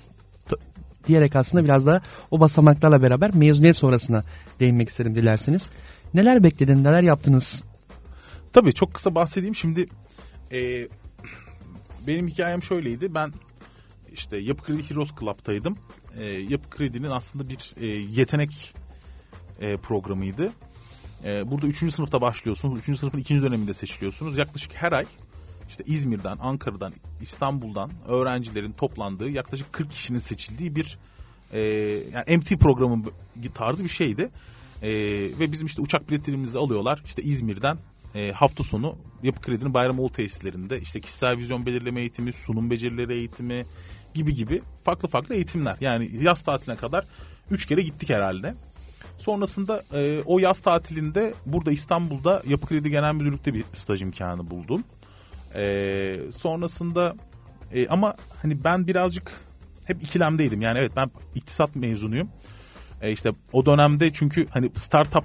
Diyerek aslında biraz daha o basamaklarla beraber mezuniyet sonrasına değinmek isterim dilerseniz. Neler bekledin, neler yaptınız? Tabii çok kısa bahsedeyim. Şimdi e, benim hikayem şöyleydi. Ben işte Yapı Kredi Heroes Club'taydım. E, Yapı Kredi'nin aslında bir e, yetenek e, programıydı. E, burada 3. sınıfta başlıyorsunuz. 3. sınıfın 2. döneminde seçiliyorsunuz. Yaklaşık her ay işte İzmir'den, Ankara'dan, İstanbul'dan öğrencilerin toplandığı yaklaşık 40 kişinin seçildiği bir e, yani MT programı tarzı bir şeydi. E, ve bizim işte uçak biletlerimizi alıyorlar. İşte İzmir'den e, hafta sonu Yapı Kredi'nin Bayramoğlu tesislerinde işte kişisel vizyon belirleme eğitimi, sunum becerileri eğitimi gibi gibi farklı farklı eğitimler. Yani yaz tatiline kadar 3 kere gittik herhalde. Sonrasında e, o yaz tatilinde burada İstanbul'da Yapı Kredi Genel Müdürlük'te bir staj imkanı buldum. E, sonrasında e, ama hani ben birazcık hep ikilemdeydim. Yani evet ben iktisat mezunuyum. E işte o dönemde çünkü hani startup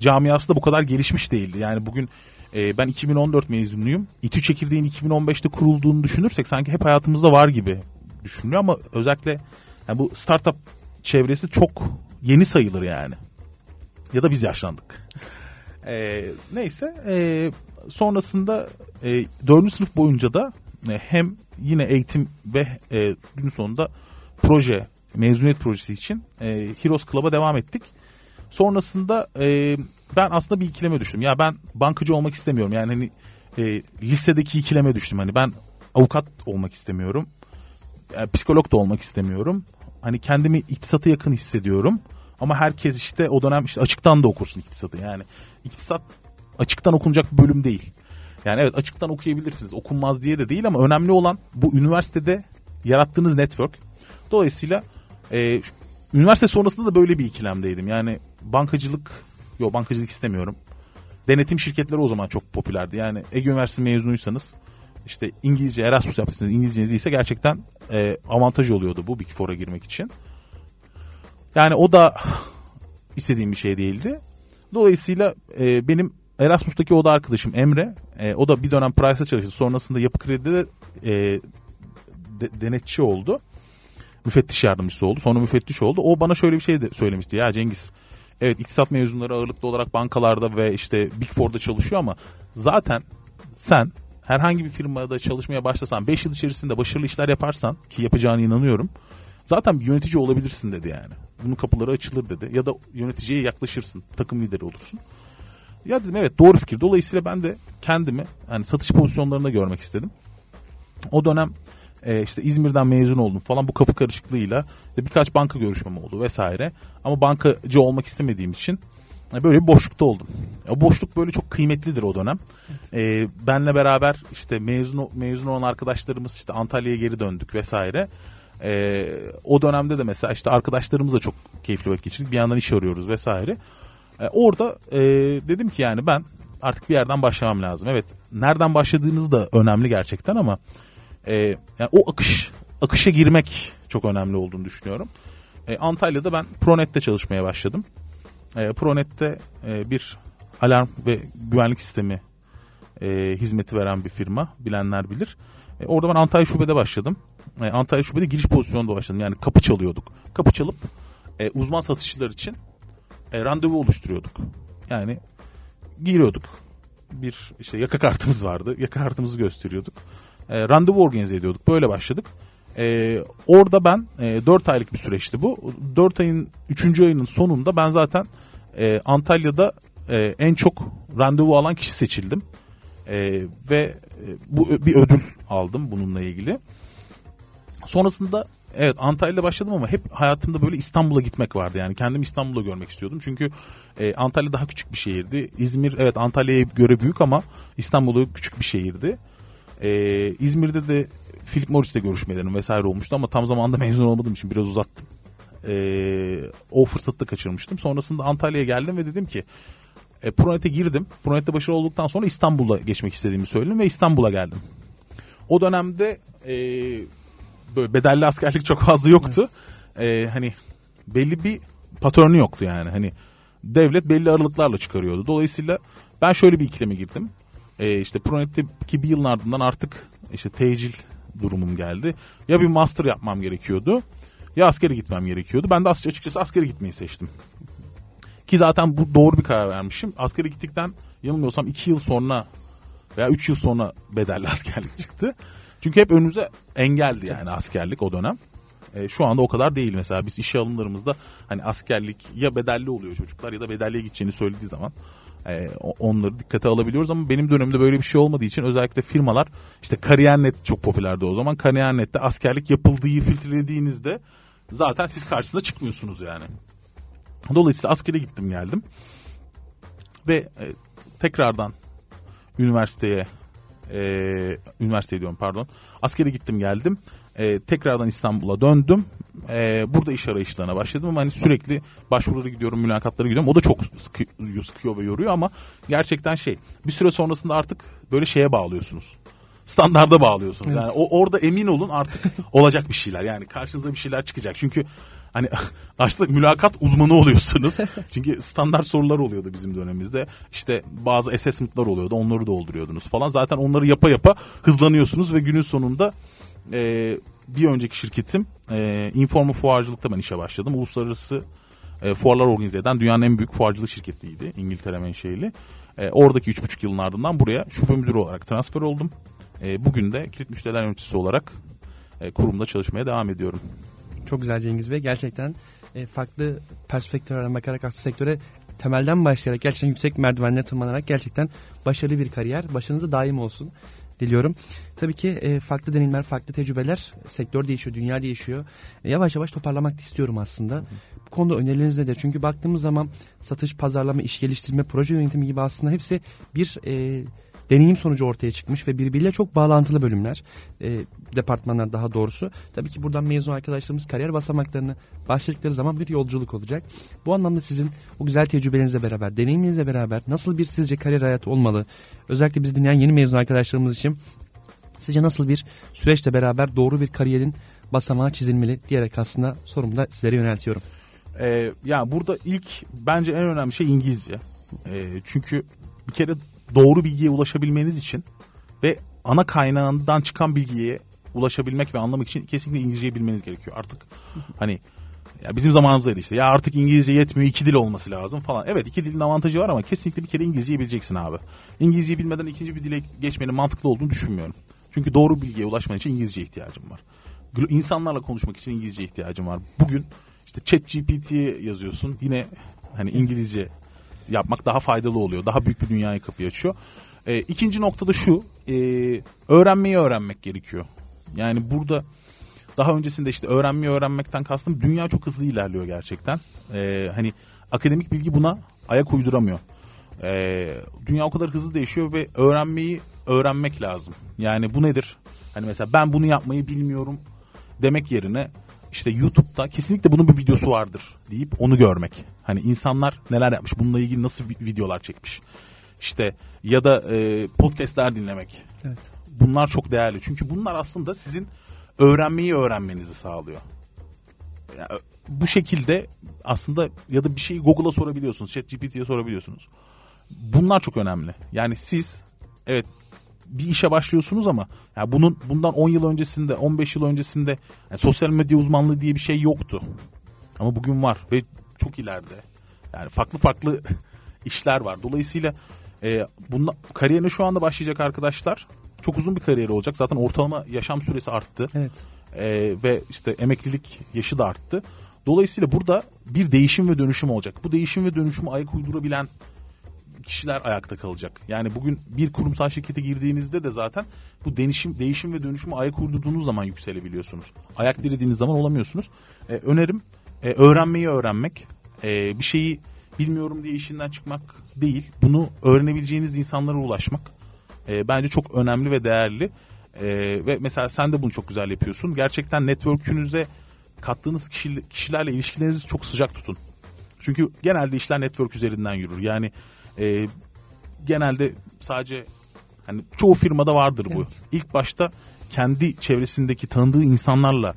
camiası da bu kadar gelişmiş değildi. Yani bugün e, ben 2014 mezunuyum. İTÜ çekirdeğin 2015'te kurulduğunu düşünürsek sanki hep hayatımızda var gibi düşünülüyor ama özellikle yani bu startup çevresi çok yeni sayılır yani. Ya da biz yaşlandık. e, neyse e, sonrasında e, 4. sınıf boyunca da e, hem yine eğitim ve e, gün sonunda proje, mezuniyet projesi için e, Heroes Club'a devam ettik. Sonrasında e, ben aslında bir ikileme düştüm. Ya ben bankacı olmak istemiyorum. Yani hani e, lisedeki ikileme düştüm. Hani ben avukat olmak istemiyorum. Yani psikolog da olmak istemiyorum. Hani kendimi iktisata yakın hissediyorum. Ama herkes işte o dönem işte açıktan da okursun iktisatı. Yani iktisat açıktan okunacak bir bölüm değil. Yani evet açıktan okuyabilirsiniz. Okunmaz diye de değil ama önemli olan bu üniversitede yarattığınız network. Dolayısıyla e, üniversite sonrasında da böyle bir ikilemdeydim. Yani bankacılık, yok bankacılık istemiyorum. Denetim şirketleri o zaman çok popülerdi. Yani Ege Üniversitesi mezunuysanız işte İngilizce Erasmus yaptıysanız İngilizceniz ise gerçekten e, avantaj oluyordu bu Big Four'a girmek için. Yani o da istediğim bir şey değildi. Dolayısıyla e, benim Erasmus'taki o da arkadaşım Emre. E, o da bir dönem Price'da çalıştı. Sonrasında Yapı Kredi'de e, de, denetçi oldu. Müfettiş yardımcısı oldu. Sonra müfettiş oldu. O bana şöyle bir şey de söylemişti. Ya Cengiz evet iktisat mezunları ağırlıklı olarak bankalarda ve işte Big Four'da çalışıyor ama zaten sen herhangi bir firmada çalışmaya başlasan 5 yıl içerisinde başarılı işler yaparsan ki yapacağına inanıyorum. Zaten bir yönetici olabilirsin dedi yani. Bunun kapıları açılır dedi. Ya da yöneticiye yaklaşırsın. Takım lideri olursun. Ya dedim evet doğru fikir. Dolayısıyla ben de kendimi yani satış pozisyonlarında görmek istedim. O dönem e, işte İzmir'den mezun oldum falan bu kapı karışıklığıyla birkaç banka görüşmem oldu vesaire. Ama bankacı olmak istemediğim için e, böyle bir boşlukta oldum. O boşluk böyle çok kıymetlidir o dönem. E, benle beraber işte mezun mezun olan arkadaşlarımız işte Antalya'ya geri döndük vesaire. E, o dönemde de mesela işte arkadaşlarımızla çok keyifli vakit geçirdik. Bir yandan iş arıyoruz vesaire. E, orada e, dedim ki yani ben artık bir yerden başlamam lazım. Evet nereden başladığınız da önemli gerçekten ama e, yani o akış akışa girmek çok önemli olduğunu düşünüyorum. E, Antalya'da ben Pronet'te çalışmaya başladım. E, Pronet'te e, bir alarm ve güvenlik sistemi e, hizmeti veren bir firma bilenler bilir. E, orada ben Antalya şubede başladım. E, Antalya şubede giriş pozisyonunda başladım. Yani kapı çalıyorduk. Kapı çalıp e, uzman satışçılar için e, randevu oluşturuyorduk. Yani giriyorduk. Bir işte yaka kartımız vardı. Yaka kartımızı gösteriyorduk. E, randevu organize ediyorduk. Böyle başladık. E, orada ben e, 4 aylık bir süreçti bu. 4 ayın 3. ayının sonunda ben zaten e, Antalya'da e, en çok randevu alan kişi seçildim. E, ve e, bu bir ödül aldım bununla ilgili. Sonrasında evet Antalya'da başladım ama hep hayatımda böyle İstanbul'a gitmek vardı. Yani kendim İstanbul'da görmek istiyordum. Çünkü e, Antalya daha küçük bir şehirdi. İzmir evet Antalya'ya göre büyük ama İstanbul'da küçük bir şehirdi. E, İzmir'de de Philip Morris'te görüşmelerim vesaire olmuştu ama tam zamanda mezun olmadığım için biraz uzattım. E, o fırsatı da kaçırmıştım. Sonrasında Antalya'ya geldim ve dedim ki e, Pronet'e girdim. Pronet'te başarılı olduktan sonra İstanbul'a geçmek istediğimi söyledim ve İstanbul'a geldim. O dönemde e, böyle bedelli askerlik çok fazla yoktu. Evet. E, hani belli bir patronu yoktu yani. Hani devlet belli aralıklarla çıkarıyordu. Dolayısıyla ben şöyle bir ikileme girdim. E, işte Pronet'teki bir yılın ardından artık işte tecil durumum geldi. Ya bir master yapmam gerekiyordu ya askere gitmem gerekiyordu. Ben de açıkçası askere gitmeyi seçtim. Ki zaten bu doğru bir karar vermişim. Askere gittikten yanılmıyorsam iki yıl sonra veya üç yıl sonra bedelli askerlik çıktı. Çünkü hep önümüze engeldi yani askerlik o dönem. E, şu anda o kadar değil mesela biz işe alımlarımızda hani askerlik ya bedelli oluyor çocuklar ya da bedelliye gideceğini söylediği zaman e, onları dikkate alabiliyoruz ama benim dönemimde böyle bir şey olmadığı için özellikle firmalar işte Kariyer.net çok popülerdi o zaman. Kariyer.net'te askerlik yapıldığı filtrelediğinizde zaten siz karşısına çıkmıyorsunuz yani. Dolayısıyla askere gittim geldim. Ve e, tekrardan üniversiteye e, üniversite diyorum pardon. Askere gittim geldim. E, tekrardan İstanbul'a döndüm. E, burada iş arayışlarına başladım ama hani sürekli başvurulara gidiyorum, mülakatlara gidiyorum. O da çok sıkıyor, sıkıyor ve yoruyor ama gerçekten şey bir süre sonrasında artık böyle şeye bağlıyorsunuz. standarda bağlıyorsunuz. Evet. Yani o orada emin olun artık olacak bir şeyler. Yani karşınıza bir şeyler çıkacak. Çünkü hani aslında mülakat uzmanı oluyorsunuz. Çünkü standart sorular oluyordu bizim dönemimizde. İşte bazı assessment'lar oluyordu. Onları dolduruyordunuz falan. Zaten onları yapa yapa hızlanıyorsunuz ve günün sonunda e, bir önceki şirketim e, Informa Fuarcılık'ta ben işe başladım. Uluslararası e, fuarlar organize eden dünyanın en büyük fuarcılık şirketiydi. İngiltere menşeili. E, oradaki 3,5 yılın ardından buraya şube müdürü olarak transfer oldum. E, bugün de kilit müşteriler yöneticisi olarak e, kurumda çalışmaya devam ediyorum. Çok güzel Cengiz Bey. Gerçekten e, farklı perspektiflerden bakarak aslında sektöre temelden başlayarak gerçekten yüksek merdivenlere tırmanarak gerçekten başarılı bir kariyer. Başarınızda daim olsun diliyorum. Tabii ki e, farklı deneyimler, farklı tecrübeler, sektör değişiyor, dünya değişiyor. E, yavaş yavaş toparlamak istiyorum aslında. Bu konuda önerileriniz nedir? Çünkü baktığımız zaman satış, pazarlama, iş geliştirme, proje yönetimi gibi aslında hepsi bir e, deneyim sonucu ortaya çıkmış ve birbiriyle çok bağlantılı bölümler. E, departmanlar daha doğrusu. Tabii ki buradan mezun arkadaşlarımız kariyer basamaklarını başladıkları zaman bir yolculuk olacak. Bu anlamda sizin o güzel tecrübelerinizle beraber, deneyiminizle beraber nasıl bir sizce kariyer hayatı olmalı? Özellikle biz dinleyen yeni mezun arkadaşlarımız için sizce nasıl bir süreçle beraber doğru bir kariyerin basamağı çizilmeli diyerek aslında sorumu da sizlere yöneltiyorum. Ee, yani burada ilk bence en önemli şey İngilizce. Ee, çünkü bir kere doğru bilgiye ulaşabilmeniz için ve ana kaynağından çıkan bilgiye ulaşabilmek ve anlamak için kesinlikle İngilizceyi bilmeniz gerekiyor. Artık hani ya bizim zamanımızdaydı işte. Ya artık İngilizce yetmiyor iki dil olması lazım falan. Evet iki dilin avantajı var ama kesinlikle bir kere İngilizceyi bileceksin abi. İngilizceyi bilmeden ikinci bir dile geçmenin mantıklı olduğunu düşünmüyorum. Çünkü doğru bilgiye ulaşman için İngilizce ihtiyacım var. İnsanlarla konuşmak için İngilizce ihtiyacım var. Bugün işte chat GPT'ye yazıyorsun. Yine hani İngilizce yapmak daha faydalı oluyor. Daha büyük bir dünyayı kapıyı açıyor. Ee, ikinci noktada şu. e, öğrenmeyi öğrenmek gerekiyor. Yani burada daha öncesinde işte öğrenmeyi öğrenmekten kastım dünya çok hızlı ilerliyor gerçekten. Ee, hani akademik bilgi buna ayak uyduramıyor. Ee, dünya o kadar hızlı değişiyor ve öğrenmeyi öğrenmek lazım. Yani bu nedir? Hani mesela ben bunu yapmayı bilmiyorum demek yerine işte YouTube'da kesinlikle bunun bir videosu vardır deyip onu görmek. Hani insanlar neler yapmış, bununla ilgili nasıl vi- videolar çekmiş. İşte ya da e, podcastler dinlemek. Evet. Bunlar çok değerli. Çünkü bunlar aslında sizin öğrenmeyi öğrenmenizi sağlıyor. Ya, bu şekilde aslında ya da bir şeyi Google'a sorabiliyorsunuz, ChatGPT'ye sorabiliyorsunuz. Bunlar çok önemli. Yani siz evet bir işe başlıyorsunuz ama ya bunun bundan 10 yıl öncesinde, 15 yıl öncesinde yani sosyal medya uzmanlığı diye bir şey yoktu. Ama bugün var ve çok ileride. Yani farklı farklı işler var. Dolayısıyla e, bunda kariyerine şu anda başlayacak arkadaşlar çok uzun bir kariyeri olacak. Zaten ortalama yaşam süresi arttı. Evet. Ee, ve işte emeklilik yaşı da arttı. Dolayısıyla burada bir değişim ve dönüşüm olacak. Bu değişim ve dönüşümü ayak uydurabilen kişiler ayakta kalacak. Yani bugün bir kurumsal şirkete girdiğinizde de zaten bu değişim değişim ve dönüşümü ayak uydurduğunuz zaman yükselebiliyorsunuz. Ayak dirediğiniz zaman olamıyorsunuz. Ee, önerim e, öğrenmeyi öğrenmek. Ee, bir şeyi bilmiyorum diye işinden çıkmak değil. Bunu öğrenebileceğiniz insanlara ulaşmak. Ee, bence çok önemli ve değerli. Ee, ve mesela sen de bunu çok güzel yapıyorsun. Gerçekten network'ünüze kattığınız kişi, kişilerle ilişkilerinizi çok sıcak tutun. Çünkü genelde işler network üzerinden yürür. Yani e, genelde sadece hani çoğu firmada vardır bu. Evet. İlk başta kendi çevresindeki tanıdığı insanlarla,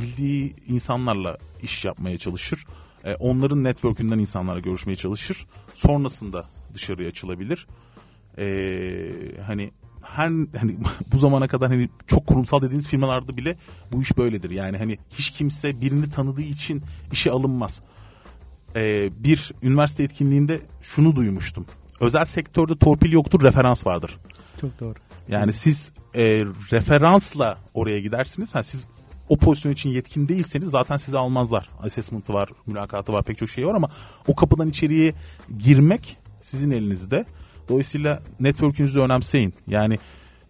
bildiği insanlarla iş yapmaya çalışır. E, onların network'ünden insanlarla görüşmeye çalışır. Sonrasında dışarıya açılabilir. E, hani her hani bu zamana kadar hani çok kurumsal dediğiniz firmalarda bile bu iş böyledir. Yani hani hiç kimse birini tanıdığı için işe alınmaz. Ee, bir üniversite etkinliğinde şunu duymuştum. Özel sektörde torpil yoktur, referans vardır. Çok doğru. Yani siz e, referansla oraya gidersiniz. Ha, siz o pozisyon için yetkin değilseniz zaten sizi almazlar. Assessment'ı var, mülakatı var, pek çok şey var ama o kapıdan içeriye girmek sizin elinizde. Dolayısıyla network'ünüzü önemseyin. Yani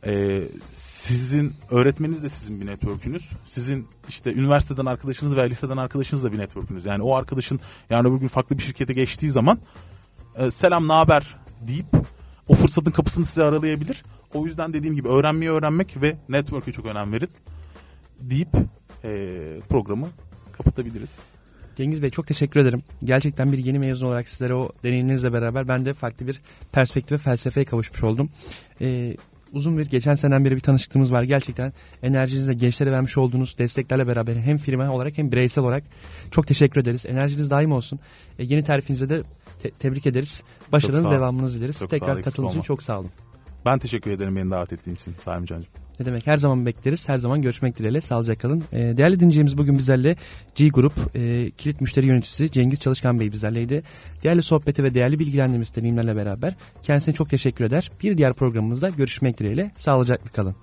e, sizin öğretmeniniz de sizin bir network'ünüz. Sizin işte üniversiteden arkadaşınız veya liseden arkadaşınız da bir network'ünüz. Yani o arkadaşın yani öbür gün farklı bir şirkete geçtiği zaman e, selam ne haber deyip o fırsatın kapısını size aralayabilir. O yüzden dediğim gibi öğrenmeyi öğrenmek ve network'e çok önem verin deyip e, programı kapatabiliriz. Cengiz Bey çok teşekkür ederim. Gerçekten bir yeni mezun olarak sizlere o deneyiminizle beraber ben de farklı bir perspektif ve felsefeye kavuşmuş oldum. Ee, uzun bir geçen seneden beri bir tanışıklığımız var. Gerçekten enerjinizle gençlere vermiş olduğunuz desteklerle beraber hem firma olarak hem bireysel olarak çok teşekkür ederiz. Enerjiniz daim olsun. E, yeni terfinize de te- tebrik ederiz. Başarınız devamınızı dileriz. Çok Tekrar katıldığınız için çok sağ olun. Ben teşekkür ederim beni davet ettiğin için Saim Can'cığım. Ne demek her zaman bekleriz. Her zaman görüşmek dileğiyle. Sağlıcakla kalın. E, değerli dinleyicimiz bugün bizlerle G Grup e, kilit müşteri yöneticisi Cengiz Çalışkan Bey bizlerleydi. Değerli sohbeti ve değerli bilgilendirmesi deneyimlerle beraber kendisine çok teşekkür eder. Bir diğer programımızda görüşmek dileğiyle. Sağlıcakla kalın.